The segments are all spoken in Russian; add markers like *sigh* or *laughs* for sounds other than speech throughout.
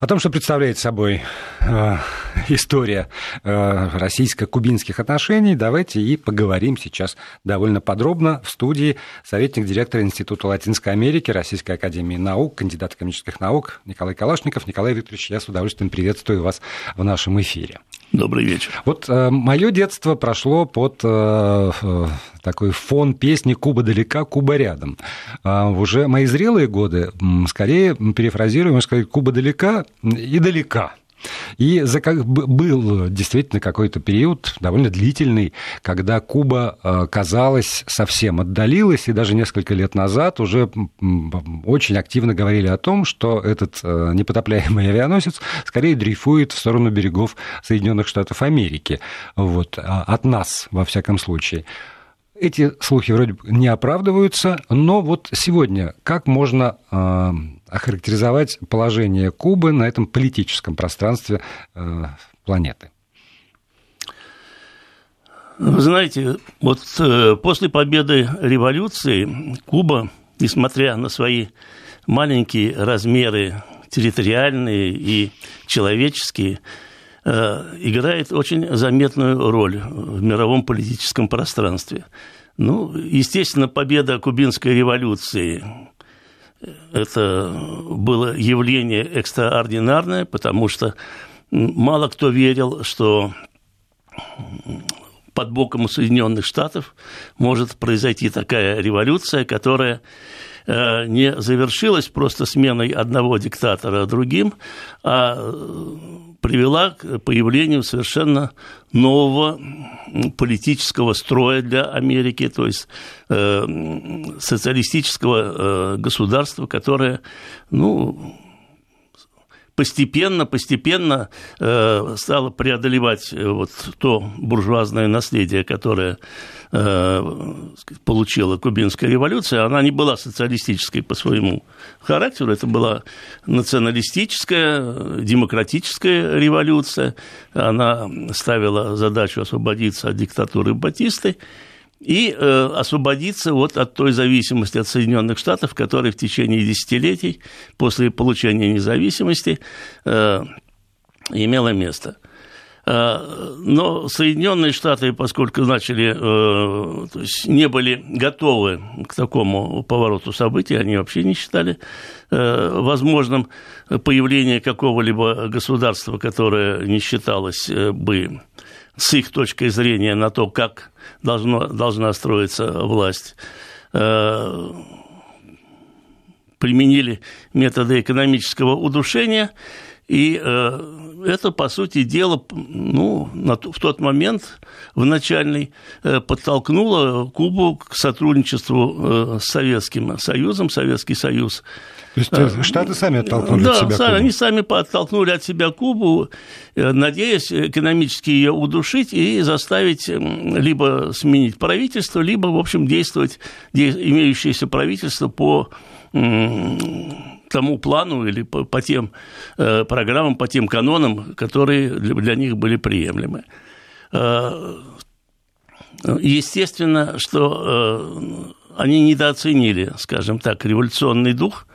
О том, что представляет собой э, история э, российско-кубинских отношений, давайте и поговорим сейчас довольно подробно в студии советник директора Института Латинской Америки Российской Академии Наук, кандидат экономических наук Николай Калашников. Николай Викторович, я с удовольствием приветствую вас в нашем эфире. Добрый вечер. Вот э, мое детство прошло под э, такой фон песни «Куба далека, Куба рядом». Э, уже мои зрелые годы, скорее, перефразируем, сказать, «Куба далека и далека». И за как был действительно какой-то период довольно длительный, когда Куба, э, казалось, совсем отдалилась, и даже несколько лет назад уже очень активно говорили о том, что этот э, непотопляемый авианосец скорее дрейфует в сторону берегов Соединенных Штатов Америки. Вот, а, от нас, во всяком случае. Эти слухи вроде бы не оправдываются, но вот сегодня как можно э, охарактеризовать положение Кубы на этом политическом пространстве э, планеты? Вы знаете, вот э, после победы революции Куба, несмотря на свои маленькие размеры территориальные и человеческие, Э, играет очень заметную роль в мировом политическом пространстве. Ну, естественно, победа кубинской революции это было явление экстраординарное, потому что мало кто верил, что под боком Соединенных Штатов может произойти такая революция, которая не завершилась просто сменой одного диктатора другим, а привела к появлению совершенно нового политического строя для Америки, то есть э, социалистического э, государства, которое, ну, постепенно, постепенно э, стала преодолевать э, вот то буржуазное наследие, которое э, получила кубинская революция. Она не была социалистической по своему характеру, это была националистическая, демократическая революция. Она ставила задачу освободиться от диктатуры Батисты и э, освободиться вот от той зависимости от Соединенных Штатов, которая в течение десятилетий после получения независимости э, имела место. Э, но Соединенные Штаты, поскольку начали, э, то есть не были готовы к такому повороту событий, они вообще не считали э, возможным появление какого-либо государства, которое не считалось бы с их точкой зрения на то, как должно, должна строиться власть, применили методы экономического удушения, и это, по сути дела, ну, в тот момент, в начальный, э, подтолкнуло Кубу к сотрудничеству с Советским Союзом. Советский Союз то есть э, Штаты сами оттолкнули да, от себя Кубу? они сами оттолкнули от себя Кубу, э, надеясь экономически ее удушить и заставить либо сменить правительство, либо, в общем, действовать имеющееся правительство по тому плану или по, по тем э, программам, по тем канонам, которые для, для них были приемлемы. Э, естественно, что э, они недооценили, скажем так, революционный дух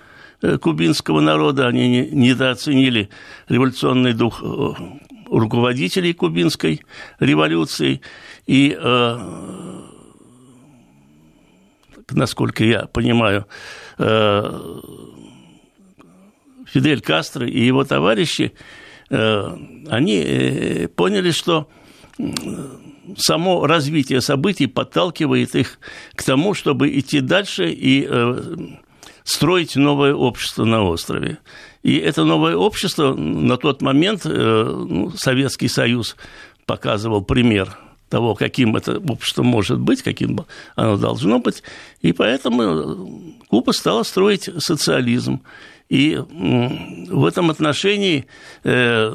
Э, кубинского народа, они недооценили революционный дух э, руководителей кубинской революции. И, э, насколько я понимаю, Фидель Кастро и его товарищи, они поняли, что само развитие событий подталкивает их к тому, чтобы идти дальше и строить новое общество на острове. И это новое общество на тот момент э, ну, Советский Союз показывал пример того, каким это общество может быть, каким оно должно быть. И поэтому Куба стала строить социализм. И в этом отношении э,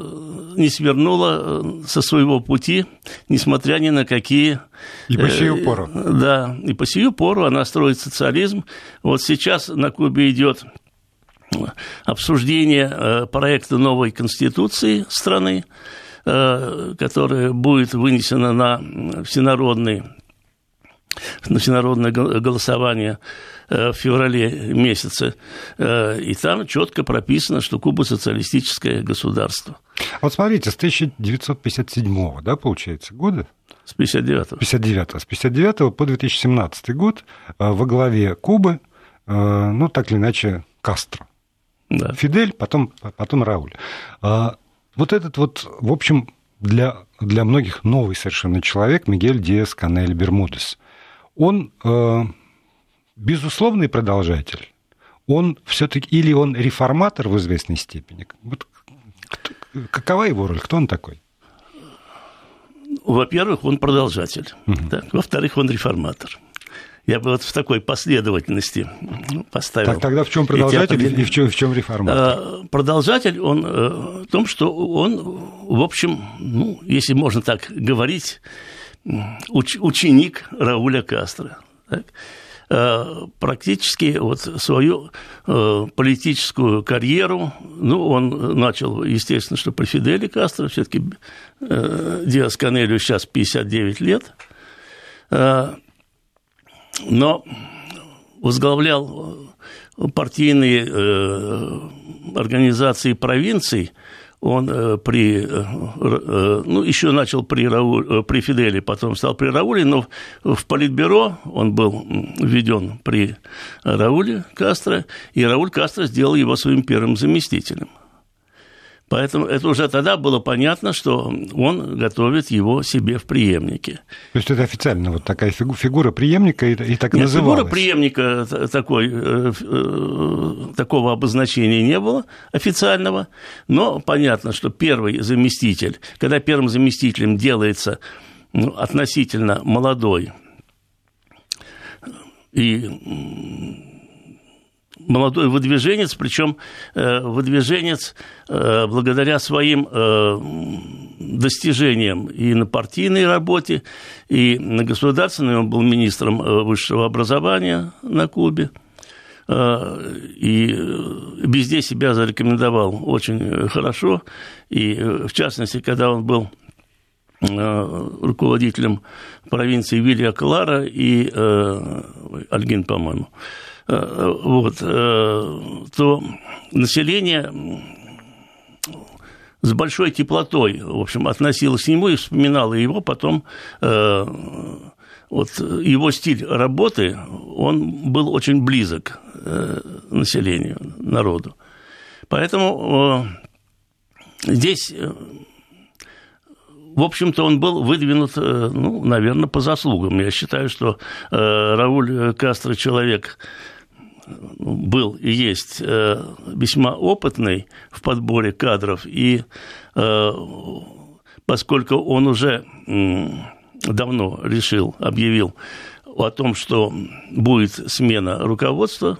не свернула э, со своего пути, несмотря ни на какие... И по сию пору. Да, и по сию пору она строит социализм. Вот сейчас на Кубе идет обсуждение проекта новой конституции страны, которая будет вынесена на всенародный на всенародное голосование в феврале месяце. И там четко прописано, что Куба социалистическое государство. Вот смотрите, с 1957 да, получается, года? С 59-го. 59 С 59 по 2017 год во главе Кубы, ну, так или иначе, Кастро. Да. Фидель, потом, потом Рауль. Вот этот вот, в общем, для, для многих новый совершенно человек, Мигель Диас Канель Бермудес. Он э, безусловный продолжатель, он все-таки или он реформатор в известной степени. Вот, какова его роль? Кто он такой? Во-первых, он продолжатель. Угу. Да? Во-вторых, он реформатор. Я бы вот в такой последовательности поставил. Так тогда в чем продолжатель и в чем, в чем реформатор? А, продолжатель, он э, в том, что он, в общем, ну, если можно так говорить, уч, ученик Рауля Кастро. Так? А, практически вот свою э, политическую карьеру, ну, он начал, естественно, что при Фиделе Кастро, все-таки э, Диас Канелю сейчас 59 лет, но возглавлял партийные э, организации провинций, он э, при, э, ну, еще начал при, Рауль, при Фиделе, потом стал при Рауле, но в Политбюро он был введен при Рауле Кастро, и Рауль Кастро сделал его своим первым заместителем. Поэтому это уже тогда было понятно, что он готовит его себе в преемнике. То есть это официально вот такая фигура, фигура преемника и, и так Нет, называлась? фигура преемника такой, э, э, такого обозначения не было официального, но понятно, что первый заместитель, когда первым заместителем делается ну, относительно молодой и молодой выдвиженец, причем э, выдвиженец э, благодаря своим э, достижениям и на партийной работе, и на государственной, он был министром высшего образования на Кубе, и везде себя зарекомендовал очень хорошо, и в частности, когда он был руководителем провинции Вилья Клара и Альгин, по-моему, вот, э, то население с большой теплотой, в общем, относилось к нему и вспоминало его, потом э, вот его стиль работы, он был очень близок населению, народу. Поэтому здесь, в общем-то, он был выдвинут, ну, наверное, по заслугам. Я считаю, что Рауль Кастро человек был и есть э, весьма опытный в подборе кадров, и э, поскольку он уже давно решил, объявил о том, что будет смена руководства,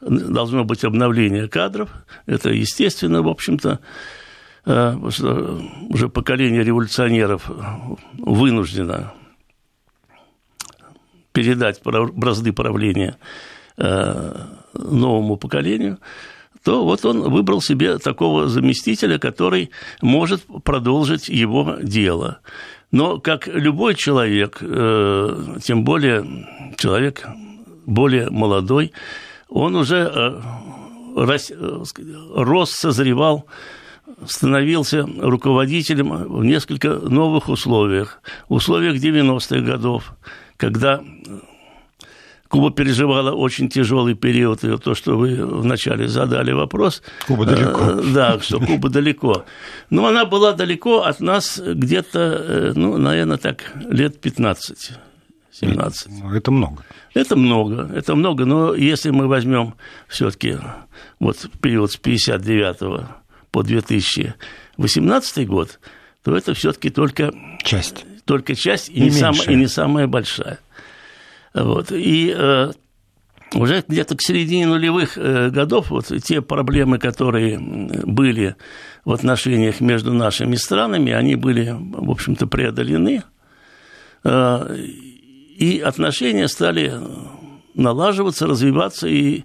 должно быть обновление кадров, это естественно, в общем-то, э, уже поколение революционеров вынуждено передать бразды правления новому поколению, то вот он выбрал себе такого заместителя, который может продолжить его дело. Но как любой человек, э, тем более человек более молодой, он уже э, рос, созревал, становился руководителем в несколько новых условиях. Условиях 90-х годов, когда Куба переживала очень тяжелый период, и то, что вы вначале задали вопрос. Куба далеко. Э, да, что Куба далеко. Но она была далеко от нас где-то, э, ну, наверное, так, лет 15. 17. Ну, это много. Это много, это много, но если мы возьмем все-таки вот период с 59 по 2018 год, то это все-таки только часть, только часть и, не, не самая, и не самая большая. Вот. И э, уже где-то к середине нулевых э, годов вот те проблемы, которые были в отношениях между нашими странами, они были, в общем-то, преодолены. Э, и отношения стали налаживаться, развиваться, и,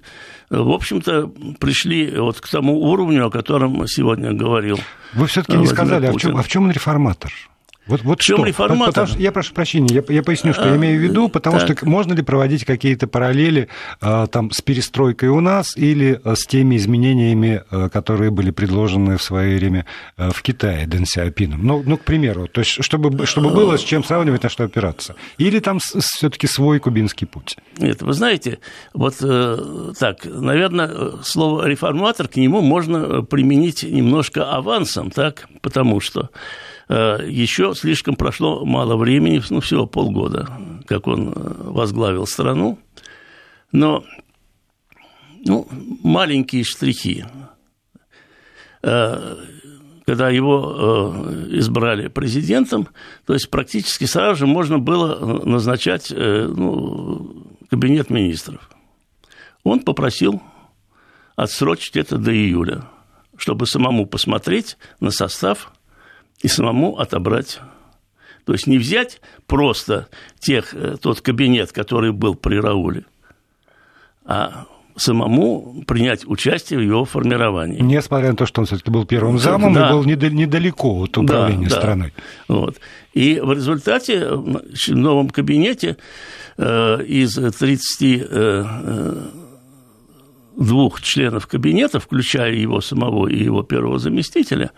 в общем-то, пришли вот к тому уровню, о котором сегодня говорил. Вы все-таки не сказали, а в, чем, а в чем он реформатор? Вот, вот в чем что? реформатор? Потому, что, я прошу прощения, я, я поясню, что а, я имею в виду, потому так. что можно ли проводить какие-то параллели а, там, с перестройкой у нас или а, с теми изменениями, а, которые были предложены в свое время в Китае Дэн Сяопином? Ну, ну, к примеру, то есть, чтобы, чтобы было с чем сравнивать, на что опираться. Или там все-таки свой кубинский путь? Нет, вы знаете, вот э, так, наверное, слово реформатор к нему можно применить немножко авансом, так, потому что Э, еще слишком прошло мало времени, ну, всего полгода, как он э, возглавил страну. Но ну, маленькие штрихи. Э, когда его избрали президентом, то есть практически сразу же можно было назначать ну, кабинет министров. Он попросил отсрочить это до июля, чтобы самому посмотреть на состав и самому отобрать. То есть не взять просто тех, э, тот кабинет, который был при Рауле, а самому принять участие в его формировании. Несмотря на то, что он все-таки был первым замом да. и был недалеко от управления да, страной. Да. Вот. И в результате в новом кабинете э, из 32 э, членов кабинета, включая его самого и его первого заместителя,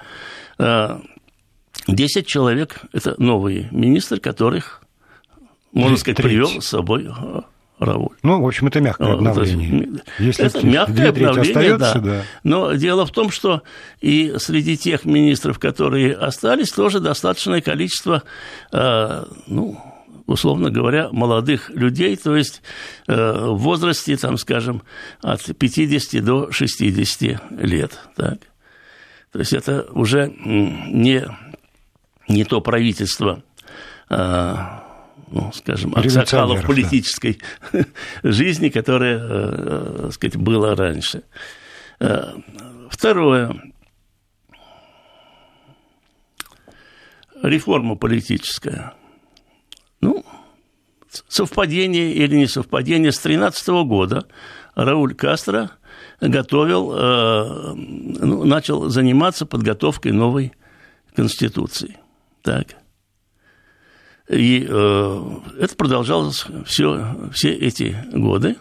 10 человек – это новые министры, которых, можно сказать, привел с собой а, Рауль. Ну, в общем, это мягкое обновление. Если это мягкое обновление, да. да. Но дело в том, что и среди тех министров, которые остались, тоже достаточное количество, э, ну, условно говоря, молодых людей, то есть э, в возрасте, там, скажем, от 50 до 60 лет. Так. То есть это уже не не то правительство, а, ну, скажем, аксакалов политической да. *laughs* жизни, которое, э, так сказать, было раньше. Э, второе. Реформа политическая. Ну, совпадение или не совпадение. С 2013 года Рауль Кастро готовил, э, ну, начал заниматься подготовкой новой Конституции. Так. И э, это продолжалось все, все эти годы.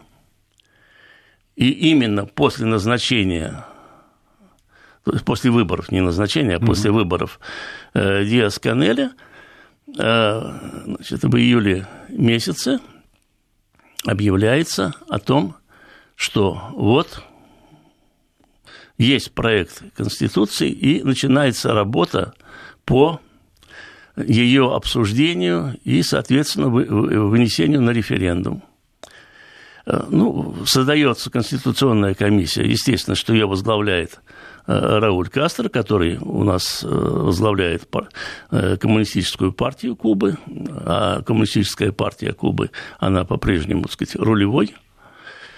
И именно после назначения, то есть после выборов, не назначения, а mm-hmm. после выборов э, Диас Канеля, э, значит, в июле месяце объявляется о том, что вот есть проект Конституции, и начинается работа по ее обсуждению и, соответственно, вынесению на референдум. Э, ну, создается конституционная комиссия, естественно, что ее возглавляет э, Рауль Кастро, который у нас э, возглавляет коммунистическую партию Кубы, а коммунистическая партия Кубы, она по-прежнему, так сказать, рулевой.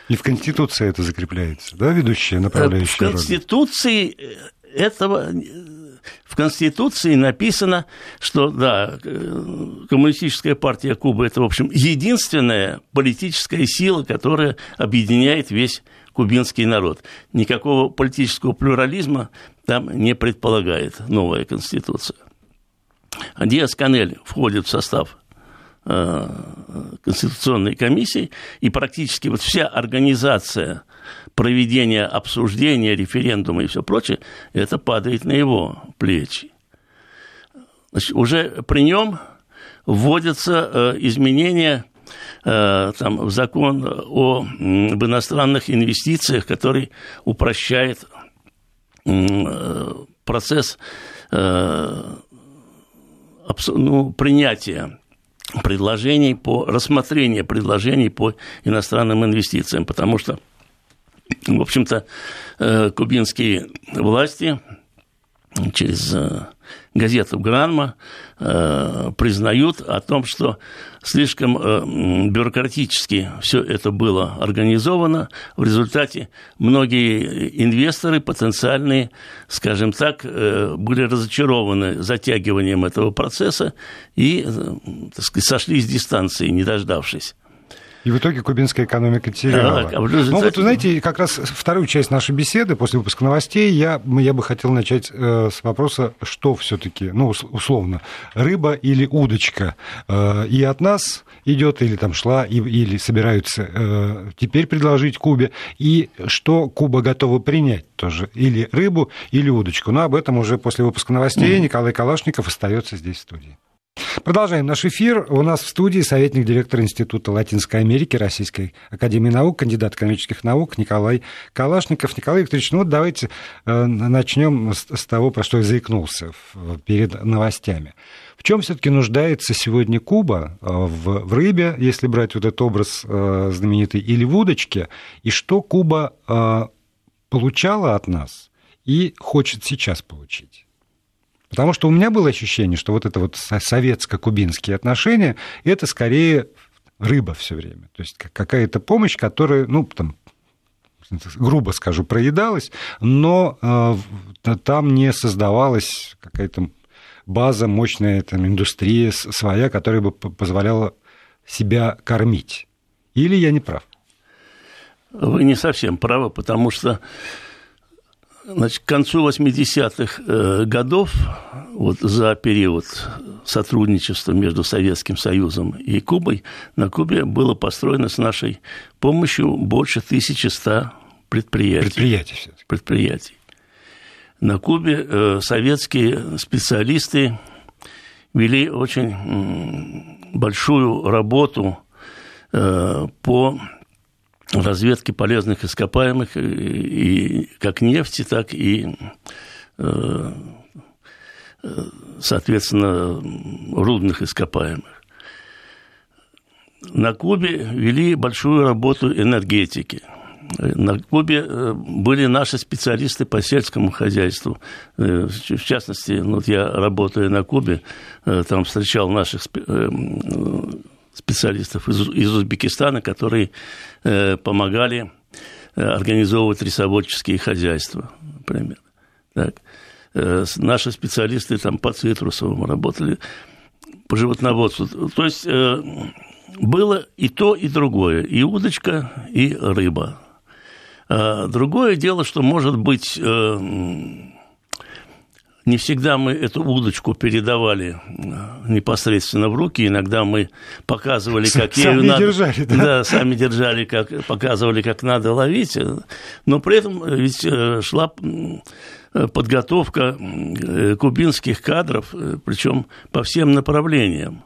И в Конституции это закрепляется, да, ведущая направляющая В Конституции роль? этого в Конституции написано, что, да, коммунистическая партия Кубы – это, в общем, единственная политическая сила, которая объединяет весь кубинский народ. Никакого политического плюрализма там не предполагает новая Конституция. Диас Канель входит в состав э, Конституционной комиссии, и практически вот вся организация проведение обсуждения, референдума и все прочее, это падает на его плечи. Значит, уже при нем вводятся э, изменения э, там, в закон о, об иностранных инвестициях, который упрощает э, процесс ну, принятия предложений по рассмотрения предложений по иностранным инвестициям, потому что в общем-то, э, кубинские власти через э, газету «Гранма» э, признают о том, что слишком бюрократически все это было организовано. В результате многие инвесторы потенциальные, скажем так, были разочарованы затягиванием этого процесса и так сказать, сошли с дистанции, не дождавшись. И в итоге кубинская экономика теряла. А, а. Ну вот, знаете, как раз вторую часть нашей беседы после выпуска новостей я, я бы хотел начать э, с вопроса, что все таки ну, условно, рыба или удочка. Э, и от нас идет или там шла, и, или собираются э, теперь предложить Кубе, и что Куба готова принять тоже, или рыбу, или удочку. Но об этом уже после выпуска новостей mm-hmm. *clears throat* Николай Калашников остается здесь в студии. Продолжаем наш эфир. У нас в студии советник директора Института Латинской Америки Российской Академии Наук, кандидат экономических наук Николай Калашников. Николай Викторович, ну вот давайте э, начнем с того, про что я заикнулся перед новостями. В чем все-таки нуждается сегодня Куба э, в, в рыбе, если брать вот этот образ э, знаменитый, или в удочке, и что Куба получала от нас и хочет сейчас получить? Потому что у меня было ощущение, что вот это вот советско-кубинские отношения, это скорее рыба все время. То есть какая-то помощь, которая, ну, там, грубо скажу, проедалась, но э, там не создавалась какая-то база, мощная там, индустрия своя, которая бы позволяла себя кормить. Или я не прав? Вы не совсем правы, потому что Значит, к концу 80-х э, годов, вот за период сотрудничества между Советским Союзом и Кубой, на Кубе было построено с нашей помощью больше 1100 предприятий. Предприятий. Предприятий. На Кубе э, советские специалисты вели очень большую работу э, по разведки полезных ископаемых, и, как нефти, так и, э, соответственно, рудных ископаемых. На Кубе вели большую работу энергетики. На Кубе э, были наши специалисты по сельскому хозяйству. Э, в частности, вот я работаю на Кубе, там встречал наших специалистов из, из Узбекистана, которые э, помогали э, организовывать рисоводческие хозяйства, например. Так. Э, наши специалисты там по цитрусовым работали, по животноводству. То есть э, было и то, и другое, и удочка, и рыба. А другое дело, что, может быть, э, не всегда мы эту удочку передавали э, непосредственно в руки, иногда мы показывали, как сами ею надо... держали, да? Да, сами держали, как, показывали, как надо ловить, но при этом ведь э, шла подготовка э, кубинских кадров, причем по всем направлениям.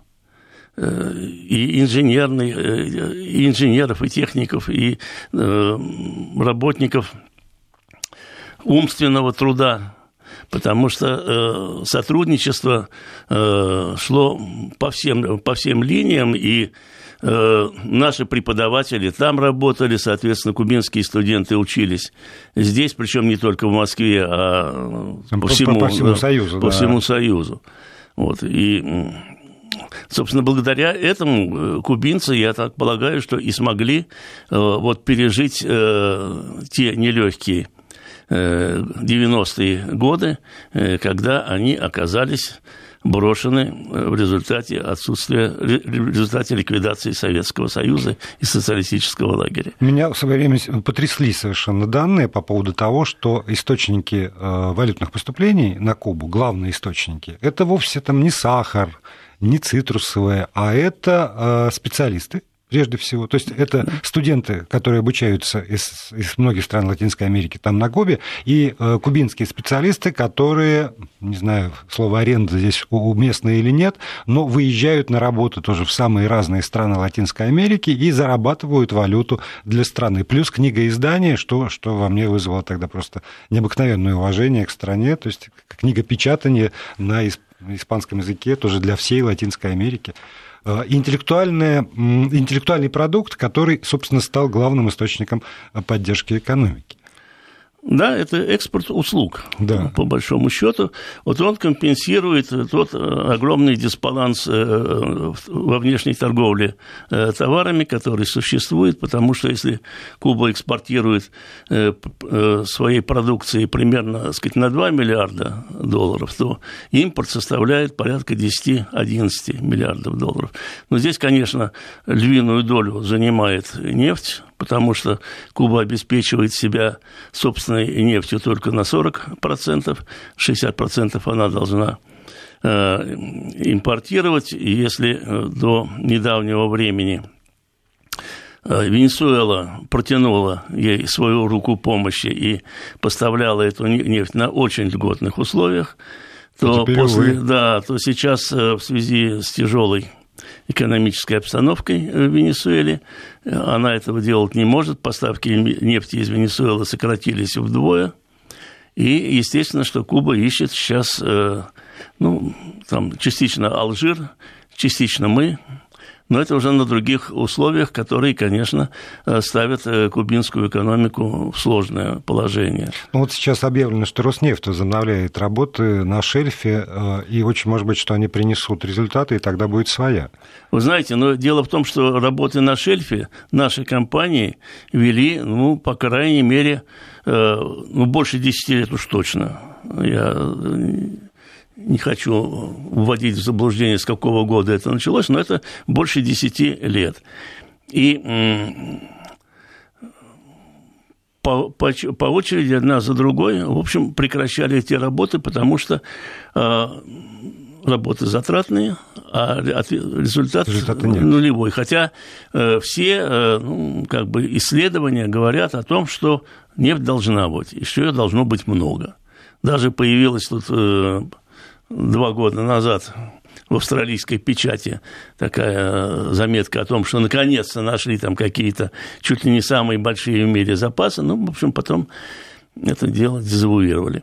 И инженерный, и инженеров, и техников, и работников умственного труда, потому что э, сотрудничество э, шло по всем, по всем линиям, и э, наши преподаватели там работали, соответственно, кубинские студенты учились здесь, причем не только в Москве, а по, по всему, по всему Союзу. По да. всему Союзу. Вот, и собственно, благодаря этому э, кубинцы, я так полагаю, что и смогли э, вот пережить э, те нелегкие 90-е годы, э, когда они оказались брошены в результате отсутствия, в результате ликвидации Советского Союза и социалистического лагеря. Меня в свое время потрясли совершенно данные по поводу того, что источники э, валютных поступлений на Кубу, главные источники, это вовсе там не сахар, не цитрусовые, а это э, специалисты, прежде всего. То есть это студенты, которые обучаются из, из многих стран Латинской Америки, там на Кубе, и э, кубинские специалисты, которые, не знаю, слово аренда здесь уместно или нет, но выезжают на работу тоже в самые разные страны Латинской Америки и зарабатывают валюту для страны. Плюс книгоиздание, что, что во мне вызвало тогда просто необыкновенное уважение к стране, то есть книга печатания на испанском языке тоже для всей Латинской Америки. Э, интеллектуальный продукт, который, собственно, стал главным источником поддержки экономики. Да, это экспорт услуг, да. по большому счету. Вот он компенсирует тот э, огромный дисбаланс э, во внешней торговле э, товарами, который существует, потому что если Куба экспортирует своей продукции примерно так сказать, на 2 миллиарда долларов, то импорт составляет порядка 10-11 миллиардов долларов. Но здесь, конечно, львиную долю занимает нефть, потому что Куба обеспечивает себя собственной нефтью только на 40%, 60% она должна э, импортировать, если э, до недавнего времени э, Венесуэла протянула ей свою руку помощи и поставляла эту нефть на очень льготных условиях, то, а после, да, то сейчас в связи с тяжелой экономической обстановкой в Венесуэле. Она этого делать не может. Поставки нефти из Венесуэлы сократились вдвое. И, естественно, что Куба ищет сейчас, э, ну, там, частично Алжир, частично мы, но это уже на других условиях, которые, конечно, э, ставят э, кубинскую экономику в сложное положение. Ну вот сейчас объявлено, что Роснефть возобновляет работы на шельфе, э, и очень может быть, что они принесут результаты, и тогда будет своя. Вы знаете, но дело в том, что работы на шельфе наши компании вели, ну, по крайней мере, ну, больше 10 лет уж точно. Я не хочу вводить в заблуждение, с какого года это началось, но это больше 10 лет. И по, по, по очереди, одна за другой, в общем, прекращали эти работы, потому что э, работы затратные, а результат Результата нет. нулевой. Хотя э, все э, ну, как бы исследования говорят о том, что нефть должна быть, и что ее должно быть много. Даже появилась тут э, два года назад в австралийской печати такая заметка о том, что наконец-то нашли там какие-то чуть ли не самые большие в мире запасы. Ну, в общем, потом это дело дезавуировали.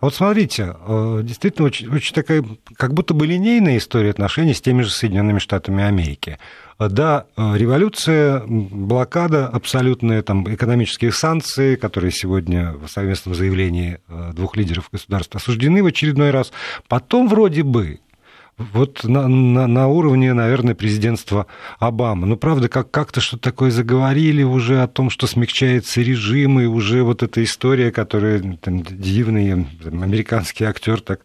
А вот смотрите, э, действительно очень, очень такая, как будто бы линейная история отношений с теми же Соединенными Штатами Америки. Да, э, революция, блокада, абсолютные там, экономические санкции, которые сегодня в совместном заявлении э, двух лидеров государств осуждены в очередной раз. Потом вроде бы вот на, на, на уровне, наверное, президентства Обамы. Ну, правда, как, как-то что-то такое заговорили уже о том, что смягчается режим, и уже вот эта история, которую там, дивный там, американский актер так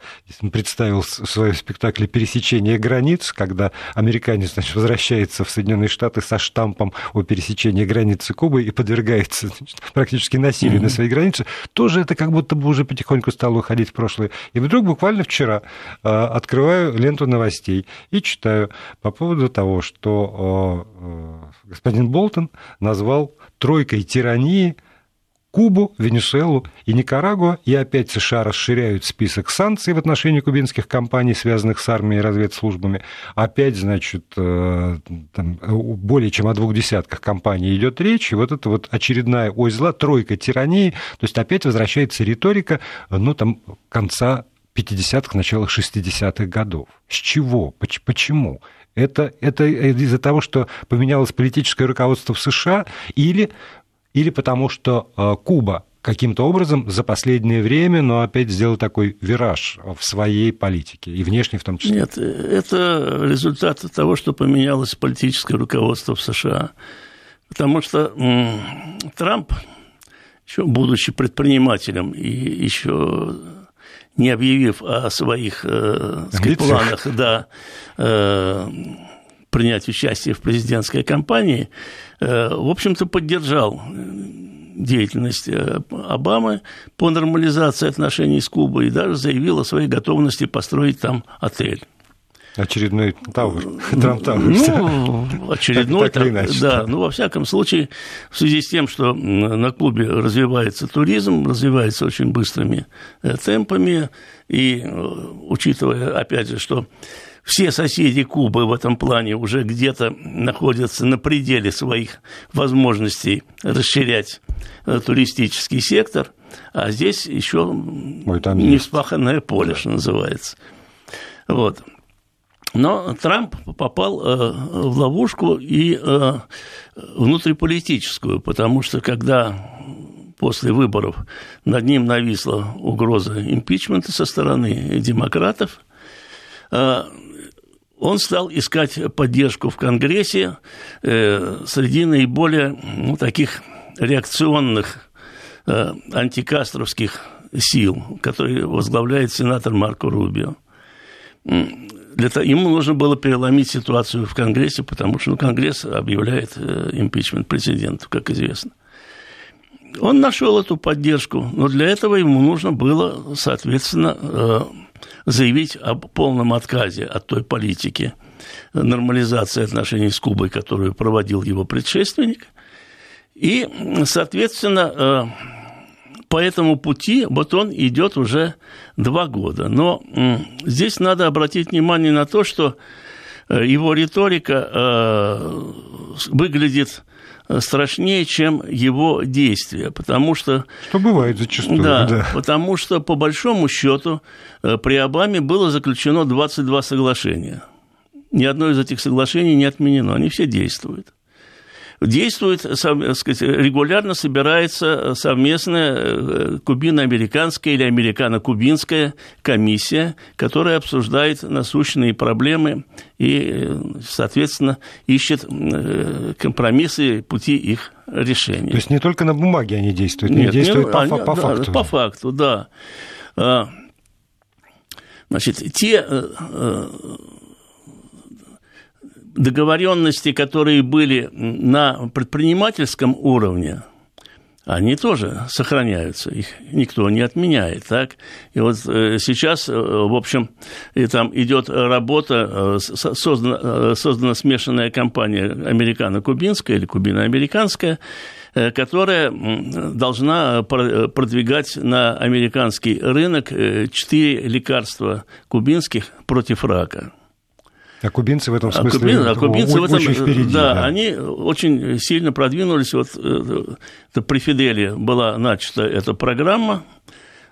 представил в своем спектакле «Пересечение границ», когда американец значит, возвращается в Соединенные Штаты со штампом о пересечении границы Кубы и подвергается значит, практически насилию mm-hmm. на своей границе, тоже это как будто бы уже потихоньку стало уходить в прошлое. И вдруг буквально вчера э, открываю ленту ленту новостей и читаю по поводу того, что господин Болтон назвал тройкой тирании Кубу, Венесуэлу и Никарагуа, и опять США расширяют список санкций в отношении кубинских компаний, связанных с армией и разведслужбами. Опять, значит, э, там, более чем о двух десятках компаний идет речь, и вот это вот очередная ой зла, тройка тирании, то есть опять возвращается риторика, ну, там, конца 50-х, начала 60-х годов. С чего? Почему? Это, это из-за того, что поменялось политическое руководство в США, или, или потому что э, Куба каким-то образом за последнее время, но опять сделал такой вираж в своей политике, и внешней в том числе? Нет, это результат того, что поменялось политическое руководство в США. Потому что Трамп, еще будучи предпринимателем и еще не объявив о своих э, сказать, планах да, э, принять участие в президентской кампании, э, в общем-то, поддержал деятельность э, Обамы по нормализации отношений с Кубой и даже заявил о своей готовности построить там отель. Очередной Тауэр, *laughs* Трамп Тауэр. Ну, очередной, так, так, да. Ну, во всяком случае, в связи с тем, что на Кубе развивается туризм, развивается очень быстрыми э, темпами, и э, учитывая, опять же, что все соседи Кубы в этом плане уже где-то находятся на пределе своих возможностей расширять э, туристический сектор, а здесь еще неспаханное поле, что называется. Вот. Но Трамп попал э, в ловушку и э, внутриполитическую, потому что когда после выборов над ним нависла угроза импичмента со стороны демократов, он стал искать поддержку в Конгрессе среди наиболее ну, таких реакционных антикастровских сил, которые возглавляет сенатор Марко Рубио. Для того, ему нужно было переломить ситуацию в Конгрессе, потому что ну, Конгресс объявляет э, импичмент президенту, как известно. Он нашел эту поддержку, но для этого ему нужно было, соответственно, э, заявить о полном отказе от той политики нормализации отношений с Кубой, которую проводил его предшественник. И, соответственно, э, по этому пути вот он идет уже два года. Но здесь надо обратить внимание на то, что э, его риторика э, выглядит страшнее, чем его действия, потому что... Что бывает зачастую, да. да. потому что, по большому счету, э, при Обаме было заключено 22 соглашения. Ни одно из этих соглашений не отменено, они все действуют действует, сказать, регулярно собирается совместная э, кубино-американская или американо-кубинская комиссия, которая обсуждает насущные проблемы и, э, соответственно, ищет э, компромиссы, пути их решения. То есть не только на бумаге они действуют, они действуют не, по, они, по факту. По факту, да. А, значит, те договоренности, которые были на предпринимательском уровне, они тоже сохраняются, их никто не отменяет, так? И вот э, сейчас, э, в общем, и там идет работа, э, создана, создана смешанная компания американо-кубинская или кубино-американская, которая должна продвигать на американский рынок четыре лекарства кубинских против рака. А кубинцы в этом а смысле а кубин, а кубинцы очень в этом, впереди. Да, да, они очень сильно продвинулись. Вот э, это при Фиделе была начата эта программа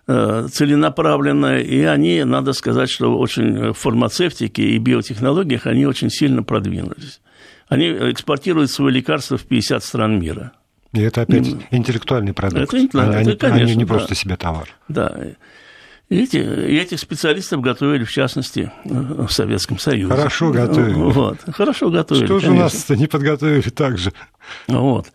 э, целенаправленная, и они, надо сказать, что очень в фармацевтике и биотехнологиях они очень сильно продвинулись. Они экспортируют свои лекарства в 50 стран мира. И это опять интеллектуальный продукт. Это, интеллектуальный, они, это, конечно, они не да. просто себе товар. Да. И этих специалистов готовили, в частности, в Советском Союзе. Хорошо готовили. *laughs* Вот. Хорошо готовили. Что же у нас не подготовили так же? Вот.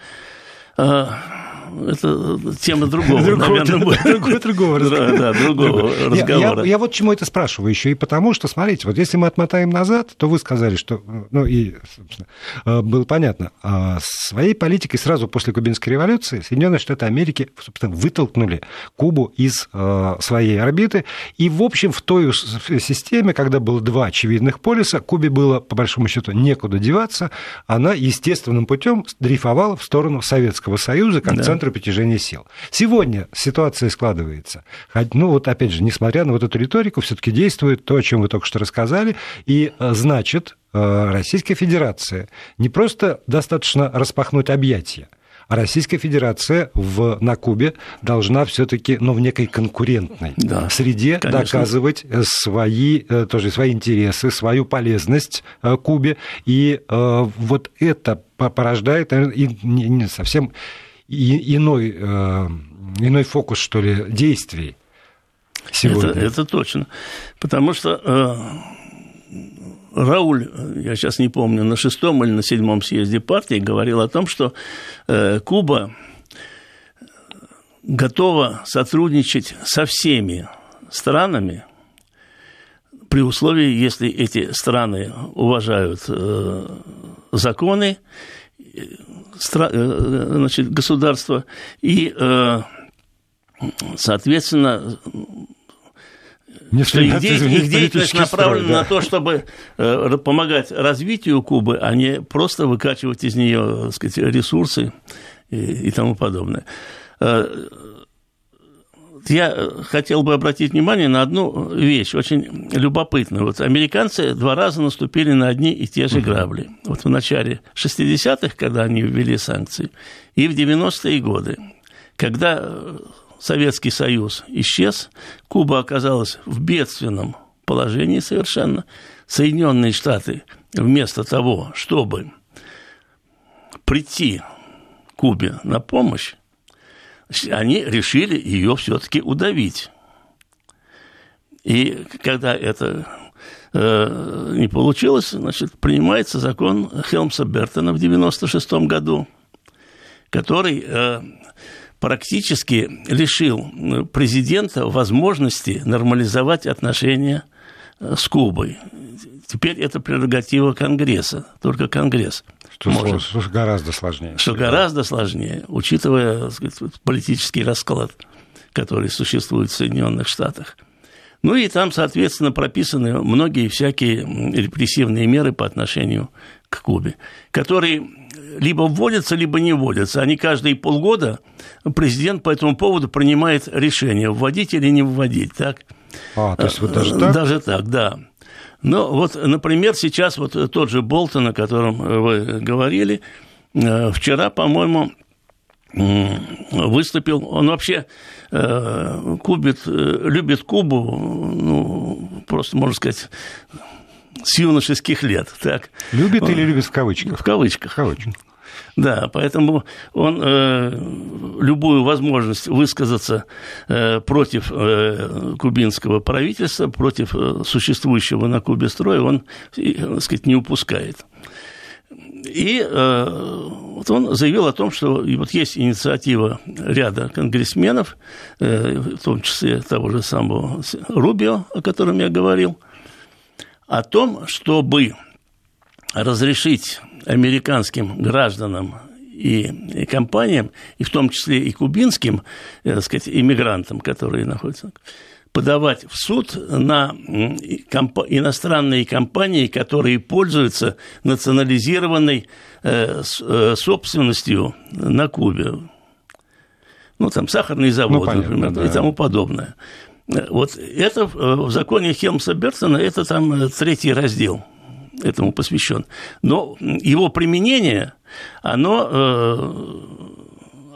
Это тема другого, другого наверное. *laughs* Другого, другого разговора. Да, другого разговора. Я, я вот чему это спрашиваю еще и потому, что, смотрите, вот если мы отмотаем назад, то вы сказали, что, ну и, собственно, э, было понятно, а своей политикой сразу после Кубинской революции Соединенные Штаты Америки, собственно, вытолкнули Кубу из э, своей орбиты, и, в общем, в той системе, когда было два очевидных полюса, Кубе было, по большому счету, некуда деваться, она естественным путем дрейфовала в сторону Советского Союза, как да. центр центру притяжения сил. Сегодня ситуация складывается. Ну вот опять же, несмотря на вот эту риторику, все-таки действует то, о чем вы только что рассказали, и э, значит, э, Российская Федерация не просто достаточно распахнуть объятия, а Российская Федерация в, на Кубе должна все-таки ну, в некой конкурентной да, среде конечно. доказывать э, свои, тоже свои интересы, свою полезность Кубе. И вот это порождает и не совсем иной, э, иной фокус, что ли, действий сегодня. Это, это точно. Потому что э, Рауль, я сейчас не помню, на шестом или на седьмом съезде партии говорил о том, что э, Куба готова сотрудничать со всеми странами, при условии, если эти страны уважают э, законы значит, государства, и, э, соответственно, не что их, де- их деятельность направлена да. на то, чтобы э, помогать развитию Кубы, а не просто выкачивать из нее так сказать, ресурсы и, и тому подобное я хотел бы обратить внимание на одну вещь, очень любопытную. Вот американцы два раза наступили на одни и те же грабли. Вот в начале 60-х, когда они ввели санкции, и в 90-е годы, когда Советский Союз исчез, Куба оказалась в бедственном положении совершенно. Соединенные Штаты вместо того, чтобы прийти Кубе на помощь, они решили ее все-таки удавить. И когда это э, не получилось, значит, принимается закон Хелмса Бертона в 1996 году, который э, практически лишил президента возможности нормализовать отношения э, с Кубой. Теперь это прерогатива Конгресса, только Конгресс. Что, может, что гораздо сложнее. Что гораздо сложнее, учитывая сказать, политический расклад, который существует в Соединенных Штатах. Ну и там, соответственно, прописаны многие всякие репрессивные меры по отношению к Кубе, которые либо вводятся, либо не вводятся. Они каждые полгода президент по этому поводу принимает решение, вводить или не вводить. Так? А, то есть вот даже так? Даже так, да. Ну, вот, например, сейчас вот тот же Болтон, о котором вы говорили, э, вчера, по-моему, выступил. Он вообще э, кубит, э, любит Кубу, ну, просто, можно сказать, с юношеских лет. Так. Любит или любит в кавычках? В кавычках. В кавычках. Да, поэтому он э, любую возможность высказаться э, против э, кубинского правительства, против э, существующего на Кубе строя, он, э, так сказать, не упускает. И э, вот он заявил о том, что вот есть инициатива ряда конгрессменов, э, в том числе того же самого Рубио, о котором я говорил, о том, чтобы разрешить американским гражданам и, компаниям, и в том числе и кубинским, э, так сказать, иммигрантам, которые находятся, подавать в суд на иностранные компании, которые пользуются национализированной э, э, собственностью на Кубе. Ну, там, сахарный завод, ну, понятно, например, да. и тому подобное. Вот это в законе Хелмса Бертона, это там третий раздел – этому посвящен. Но его применение, оно э,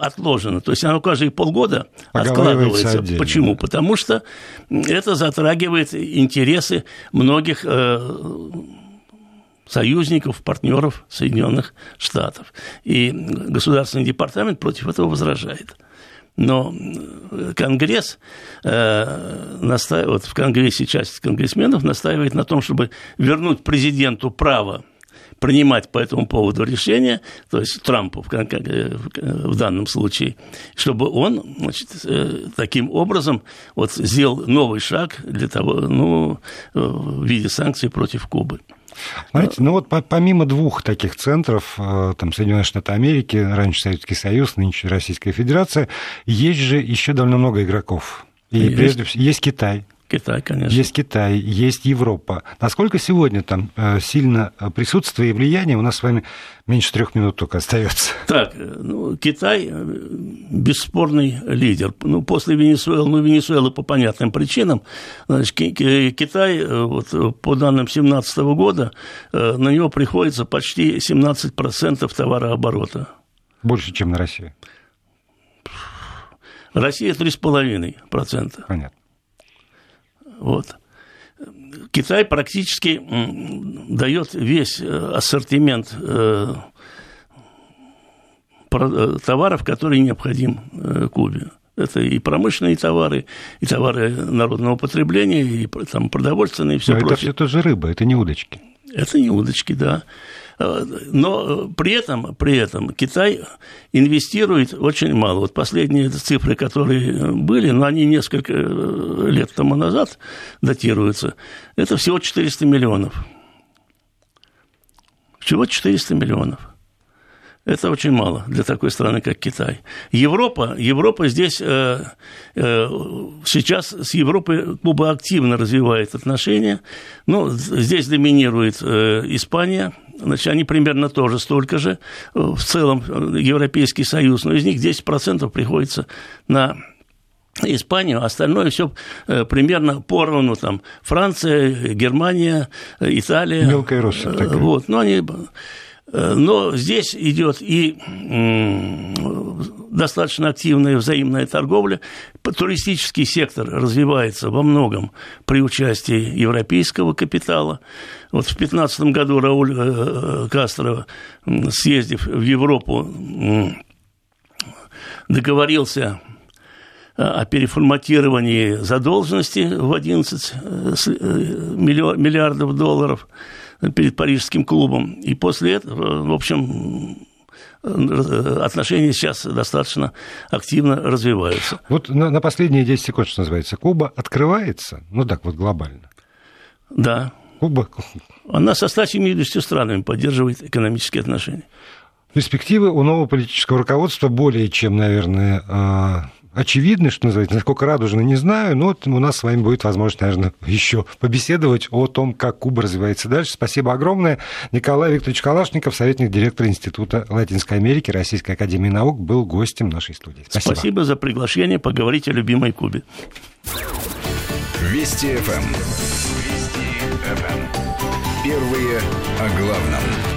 отложено. То есть оно каждые полгода откладывается. Отдельно. Почему? Потому что это затрагивает интересы многих э, союзников, партнеров Соединенных Штатов. И Государственный департамент против этого возражает. Но Конгресс э, настаивает, в Конгрессе часть конгрессменов настаивает на том, чтобы вернуть президенту право принимать по этому поводу решения, то есть Трампу в, в данном случае, чтобы он значит, э, таким образом вот сделал новый шаг для того, ну, в виде санкций против Кубы. Знаете, ну вот помимо двух таких центров, э, там Соединенные Штаты Америки, раньше Советский Союз, нынче Российская Федерация, есть же еще довольно много игроков. И есть. прежде всего есть Китай, Китай, конечно. Есть Китай, есть Европа. Насколько сегодня там э, сильно присутствие и влияние? У нас с вами меньше трех минут только остается. *laughs* Так, ну, Китай э, бесспорный лидер. Ну, после Венесуэлы, ну, Венесуэлы по понятным причинам. Значит, Китай, э, вот, по данным 2017 года, на него приходится почти 17% товарооборота. Больше, чем на Россию? Россия 3,5%. Понятно. Вот. Китай практически дает весь э, ассортимент э, э, товаров, которые необходим Кубе. Это и промышленные товары, и товары народного потребления, и там, продовольственные, и все Но прочее. Это, это же рыба, это не удочки. Это не удочки, да. Но при этом, при этом Китай инвестирует очень мало. Вот последние цифры, которые были, но они несколько лет тому назад датируются, это всего 400 миллионов. Всего 400 миллионов. Это очень мало для такой страны, как Китай. Европа, Европа здесь э, э, сейчас с Европой Куба активно развивает отношения. Ну, здесь доминирует э, Испания, значит, они примерно тоже столько же. В целом Европейский Союз, но из них 10% приходится на Испанию, остальное все примерно поровну, там, Франция, Германия, Италия. Мелкая Россия такая. Вот, но они Э, но здесь идет и достаточно активная взаимная торговля. Туристический сектор развивается во многом при участии европейского капитала. Вот в 2015 году Рауль э, э, Кастро, съездив в Европу, договорился о переформатировании задолженности в 11 миллиардов долларов перед Парижским клубом. И после этого, в общем, отношения сейчас достаточно активно развиваются. Вот на, на последние 10 секунд, что называется, Куба открывается, ну так вот глобально. Да. Куба. Она со 170 странами поддерживает экономические отношения. Перспективы у нового политического руководства более чем, наверное, а, очевидны, что называется, насколько радужно, не знаю, но вот у нас с вами будет возможность, наверное, еще побеседовать о том, как Куба развивается дальше. Спасибо огромное. Николай Викторович Калашников, советник директора Института Латинской Америки Российской Академии Наук, был гостем нашей студии. Спасибо. Спасибо за приглашение поговорить о любимой Кубе. Вести ФМ. Эм. Вести ФМ. Эм. Первые о главном.